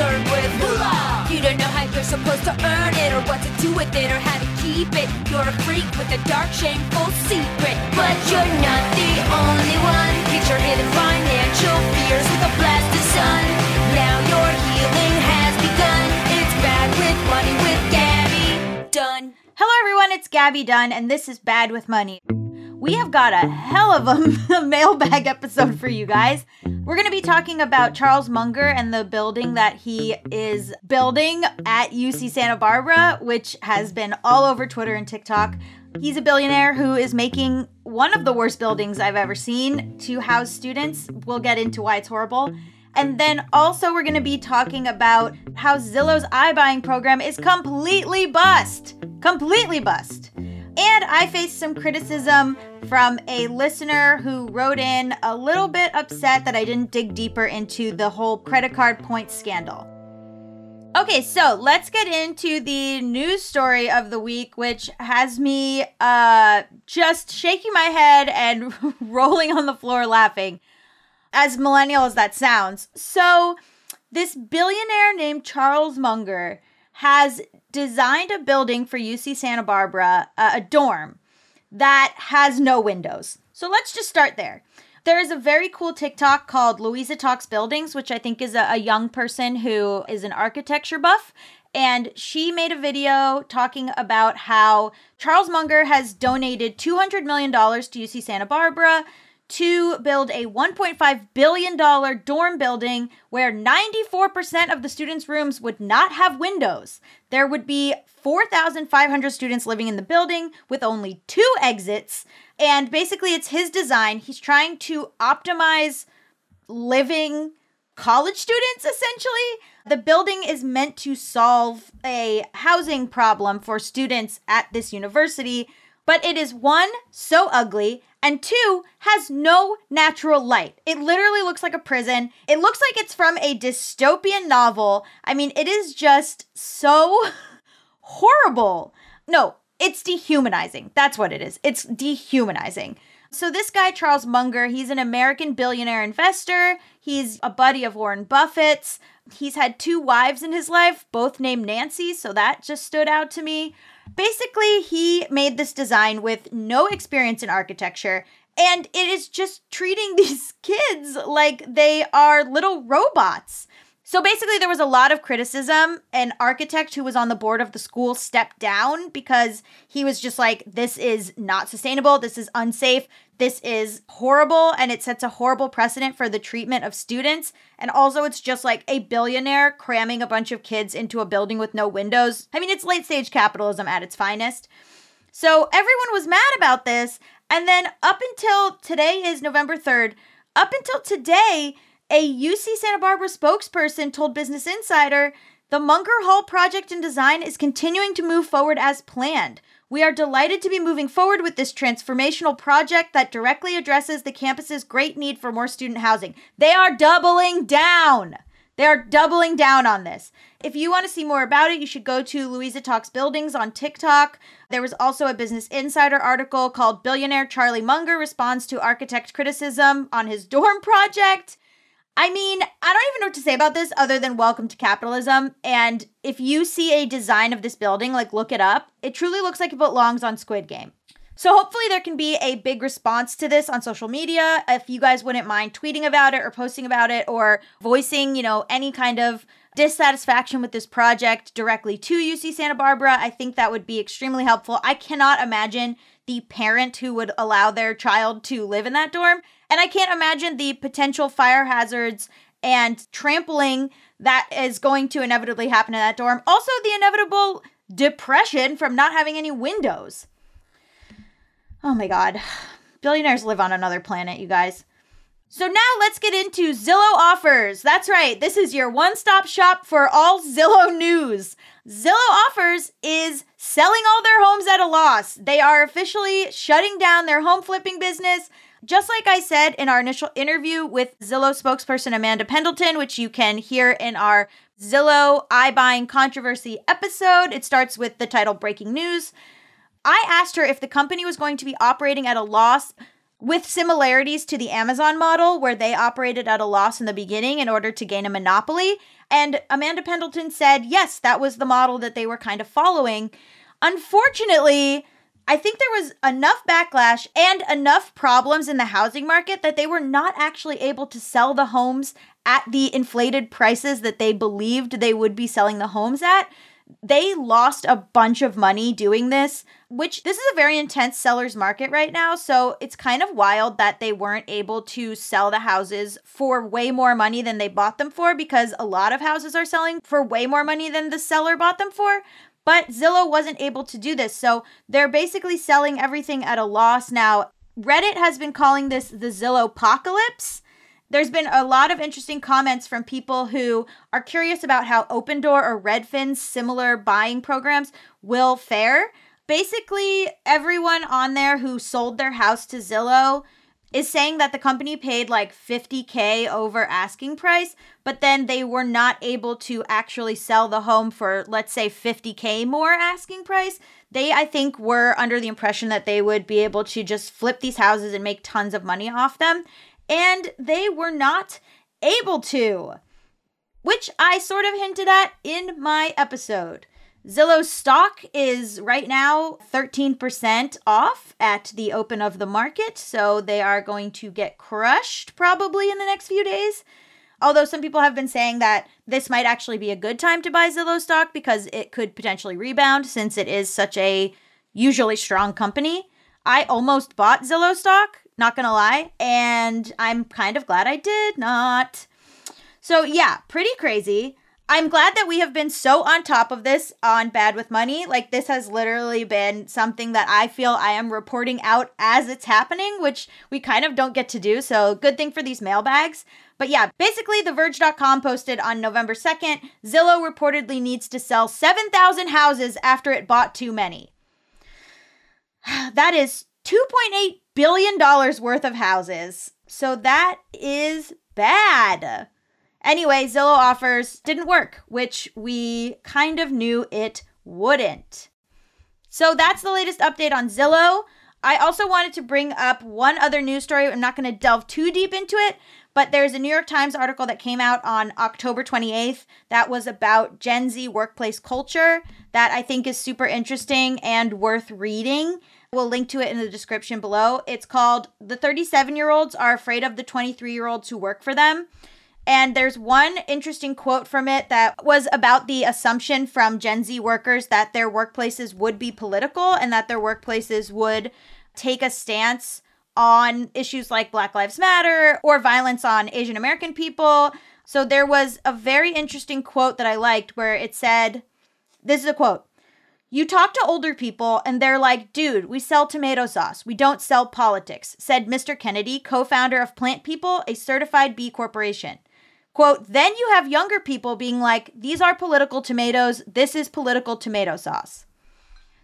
concerned with moolah. You don't know how you're supposed to earn it, or what to do with it, or how to keep it. You're a freak with a dark, shameful secret. But you're not the only one. Your hidden financial fears with a blast of sun. Now your healing has begun. It's bad with money with Gaby Dunn. Hello, everyone. It's Gaby Dunn, and this is Bad with Money. We have got a hell of a mailbag episode for you guys. We're going to be talking about Charles Munger and the building that he is building at UC Santa Barbara, which has been all over Twitter and TikTok. He's a billionaire who is making one of the worst buildings I've ever seen to house students. We'll get into why it's horrible. And then also, we're going to be talking about how Zillow's iBuying program is completely bust. Completely bust. And I faced some criticism from a listener who wrote in a little bit upset that I didn't dig deeper into the whole credit card point scandal. Okay, so let's get into the news story of the week, which has me uh, just shaking my head and rolling on the floor laughing, as millennial as that sounds. So, this billionaire named Charles Munger has designed a building for UC Santa Barbara, uh, a dorm that has no windows. So let's just start there. There is a very cool TikTok called Louisa Talks Buildings, which I think is a, a young person who is an architecture buff. And she made a video talking about how Charles Munger has donated $200 million to UC Santa Barbara to build a $1.5 billion dorm building where 94% of the students' rooms would not have windows. There would be 4,500 students living in the building with only two exits. And basically, it's his design. He's trying to optimize living college students, essentially. The building is meant to solve a housing problem for students at this university, but it is one, so ugly, and two, has no natural light. It literally looks like a prison. It looks like it's from a dystopian novel. I mean, it is just so horrible. No, it's dehumanizing. That's what it is. It's dehumanizing. So, this guy, Charles Munger, he's an American billionaire investor. He's a buddy of Warren Buffett's. He's had two wives in his life, both named Nancy, so that just stood out to me. Basically, he made this design with no experience in architecture, and it is just treating these kids like they are little robots. So basically, there was a lot of criticism. An architect who was on the board of the school stepped down because he was just like, this is not sustainable. This is unsafe. This is horrible. And it sets a horrible precedent for the treatment of students. And also, it's just like a billionaire cramming a bunch of kids into a building with no windows. I mean, it's late stage capitalism at its finest. So everyone was mad about this. And then up until today is November 3rd, up until today, a UC Santa Barbara spokesperson told Business Insider the Munger Hall project and design is continuing to move forward as planned. We are delighted to be moving forward with this transformational project that directly addresses the campus's great need for more student housing. They are doubling down. They are doubling down on this. If you want to see more about it, you should go to Louisa Talks Buildings on TikTok. There was also a Business Insider article called Billionaire Charlie Munger Responds to Architect Criticism on His Dorm Project. I mean, I don't even know what to say about this other than welcome to capitalism. And if you see a design of this building, like look it up, it truly looks like it belongs on Squid Game. So hopefully there can be a big response to this on social media. If you guys wouldn't mind tweeting about it or posting about it or voicing, you know, any kind of dissatisfaction with this project directly to UC Santa Barbara, I think that would be extremely helpful. I cannot imagine the parent who would allow their child to live in that dorm and I can't imagine the potential fire hazards and trampling that is going to inevitably happen in that dorm. Also, the inevitable depression from not having any windows. Oh my god. Billionaires live on another planet, you guys. So now let's get into Zillow offers. That's right. This is your one-stop shop for all Zillow news. Zillow offers is selling all their homes at a loss. They are officially shutting down their home flipping business just like I said in our initial interview with Zillow spokesperson Amanda Pendleton, which you can hear in our Zillow iBuying controversy episode, it starts with the title Breaking News. I asked her if the company was going to be operating at a loss with similarities to the Amazon model, where they operated at a loss in the beginning in order to gain a monopoly. And Amanda Pendleton said, yes, that was the model that they were kind of following. Unfortunately, I think there was enough backlash and enough problems in the housing market that they were not actually able to sell the homes at the inflated prices that they believed they would be selling the homes at. They lost a bunch of money doing this, which this is a very intense seller's market right now. So it's kind of wild that they weren't able to sell the houses for way more money than they bought them for because a lot of houses are selling for way more money than the seller bought them for. But Zillow wasn't able to do this. So they're basically selling everything at a loss now. Reddit has been calling this the Zillow apocalypse. There's been a lot of interesting comments from people who are curious about how Opendoor or Redfin's similar buying programs will fare. Basically, everyone on there who sold their house to Zillow is saying that the company paid like 50k over asking price, but then they were not able to actually sell the home for let's say 50k more asking price. They I think were under the impression that they would be able to just flip these houses and make tons of money off them, and they were not able to. Which I sort of hinted at in my episode. Zillow's stock is right now 13% off at the open of the market, so they are going to get crushed probably in the next few days. Although some people have been saying that this might actually be a good time to buy Zillow stock because it could potentially rebound since it is such a usually strong company. I almost bought Zillow stock, not gonna lie, and I'm kind of glad I did not. So, yeah, pretty crazy. I'm glad that we have been so on top of this on Bad with Money. Like, this has literally been something that I feel I am reporting out as it's happening, which we kind of don't get to do. So, good thing for these mailbags. But yeah, basically, TheVerge.com posted on November 2nd Zillow reportedly needs to sell 7,000 houses after it bought too many. That is $2.8 billion worth of houses. So, that is bad. Anyway, Zillow offers didn't work, which we kind of knew it wouldn't. So that's the latest update on Zillow. I also wanted to bring up one other news story. I'm not going to delve too deep into it, but there's a New York Times article that came out on October 28th that was about Gen Z workplace culture that I think is super interesting and worth reading. We'll link to it in the description below. It's called The 37 Year Olds Are Afraid of the 23 Year Olds Who Work for Them. And there's one interesting quote from it that was about the assumption from Gen Z workers that their workplaces would be political and that their workplaces would take a stance on issues like Black Lives Matter or violence on Asian American people. So there was a very interesting quote that I liked where it said, This is a quote. You talk to older people and they're like, dude, we sell tomato sauce. We don't sell politics, said Mr. Kennedy, co founder of Plant People, a certified B corporation. Quote, then you have younger people being like, these are political tomatoes. This is political tomato sauce.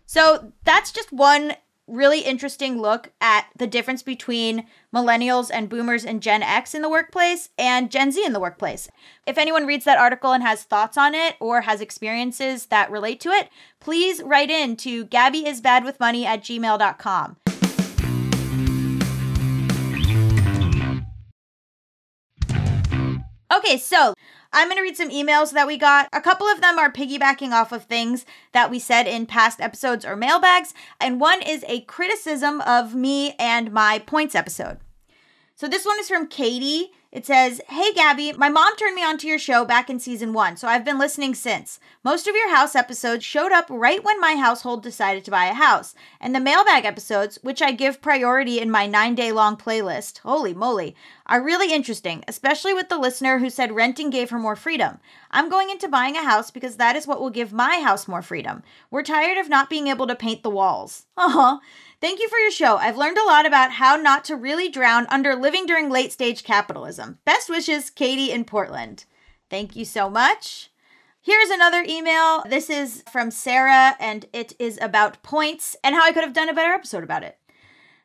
So that's just one really interesting look at the difference between millennials and boomers and Gen X in the workplace and Gen Z in the workplace. If anyone reads that article and has thoughts on it or has experiences that relate to it, please write in to gabbyisbadwithmoney at gmail.com. Okay, so I'm going to read some emails that we got. A couple of them are piggybacking off of things that we said in past episodes or mailbags, and one is a criticism of me and my points episode. So this one is from Katie. It says, Hey Gaby, my mom turned me onto your show back in season one, so I've been listening since. Most of your house episodes showed up right when my household decided to buy a house, and the mailbag episodes, which I give priority in my nine day long playlist, holy moly, are really interesting, especially with the listener who said renting gave her more freedom. I'm going into buying a house because that is what will give my house more freedom. We're tired of not being able to paint the walls. Uh huh. Thank you for your show. I've learned a lot about how not to really drown under living during late stage capitalism. Best wishes, Katie in Portland. Thank you so much. Here's another email. This is from Sarah, and it is about points and how I could have done a better episode about it.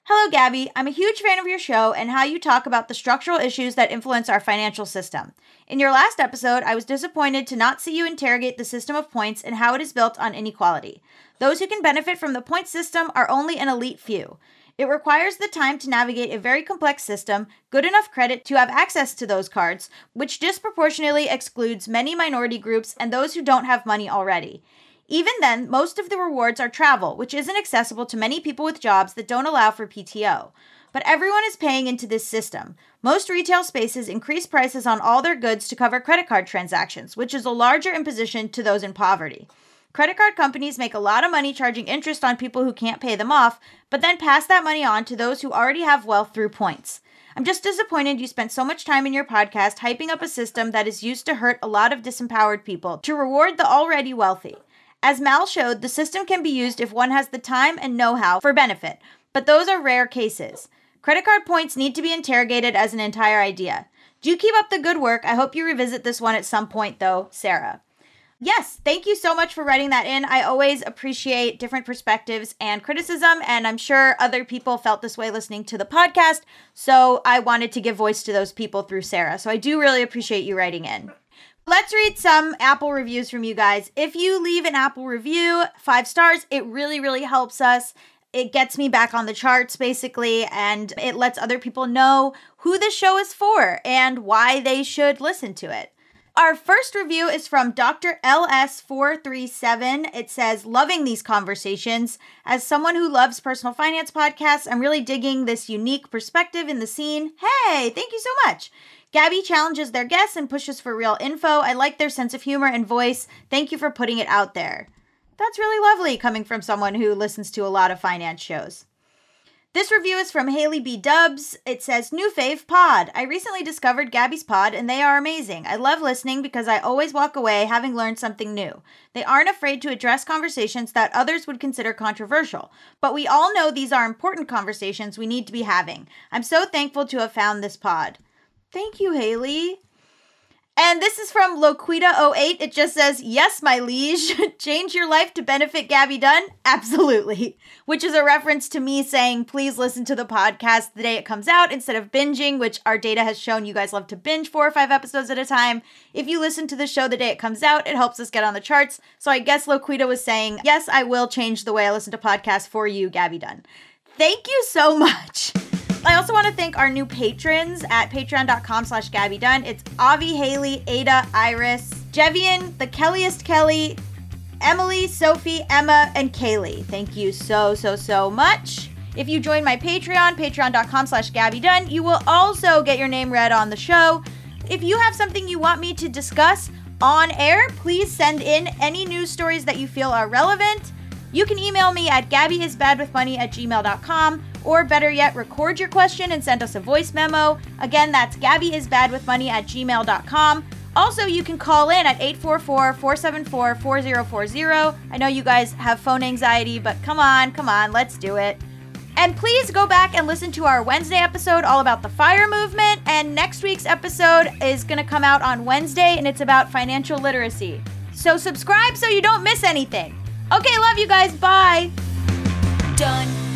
Hello, Gaby. I'm a huge fan of your show and how you talk about the structural issues that influence our financial system. In your last episode, I was disappointed to not see you interrogate the system of points and how it is built on inequality. Those who can benefit from the point system are only an elite few. It requires the time to navigate a very complex system, good enough credit to have access to those cards, which disproportionately excludes many minority groups and those who don't have money already. Even then, most of the rewards are travel, which isn't accessible to many people with jobs that don't allow for PTO. But everyone is paying into this system. Most retail spaces increase prices on all their goods to cover credit card transactions, which is a larger imposition to those in poverty. Credit card companies make a lot of money charging interest on people who can't pay them off, but then pass that money on to those who already have wealth through points. I'm just disappointed you spent so much time in your podcast hyping up a system that is used to hurt a lot of disempowered people to reward the already wealthy. As Mal showed, the system can be used if one has the time and know how for benefit, but those are rare cases. Credit card points need to be interrogated as an entire idea. Do keep up the good work. I hope you revisit this one at some point, though, Sarah. Yes, thank you so much for writing that in. I always appreciate different perspectives and criticism, and I'm sure other people felt this way listening to the podcast. So I wanted to give voice to those people through Sarah. So I do really appreciate you writing in. Let's read some Apple reviews from you guys. If you leave an Apple review, five stars, it really, really helps us it gets me back on the charts basically and it lets other people know who the show is for and why they should listen to it. Our first review is from Dr. LS437. It says, Loving these conversations. As someone who loves personal finance podcasts, I'm really digging this unique perspective in the scene. Hey, thank you so much. Gaby challenges their guests and pushes for real info. I like their sense of humor and voice. Thank you for putting it out there. That's really lovely coming from someone who listens to a lot of finance shows. This review is from Haley B. Dubs. It says, New fave pod. I recently discovered Gaby's pod and they are amazing. I love listening because I always walk away having learned something new. They aren't afraid to address conversations that others would consider controversial, but we all know these are important conversations we need to be having. I'm so thankful to have found this pod. Thank you, Haley. And this is from Loquita08. It just says, Yes, my liege. Change your life to benefit Gaby Dunn? Absolutely. Which is a reference to me saying, Please listen to the podcast the day it comes out instead of binging, which our data has shown you guys love to binge four or five episodes at a time. If you listen to the show the day it comes out, it helps us get on the charts. So I guess Loquita was saying, Yes, I will change the way I listen to podcasts for you, Gaby Dunn. Thank you so much. I also want to thank our new patrons at patreon.com slash Gaby Dunn. It's Avi, Haley, Ada, Iris, Jevian, the Kellyest Kelly, Emily, Sophie, Emma, and Kaylee. Thank you so, so, so much. If you join my Patreon, patreon.com slash Gaby Dunn, you will also get your name read on the show. If you have something you want me to discuss on air, please send in any news stories that you feel are relevant. You can email me at gabbyisbadwithmoney at gmail.com or better yet, record your question and send us a voice memo. Again, that's gabbyisbadwithmoney at gmail.com. Also, you can call in at 844 474 4040. I know you guys have phone anxiety, but come on, come on, let's do it. And please go back and listen to our Wednesday episode all about the fire movement. And next week's episode is going to come out on Wednesday and it's about financial literacy. So subscribe so you don't miss anything. Okay, love you guys. Bye. Done.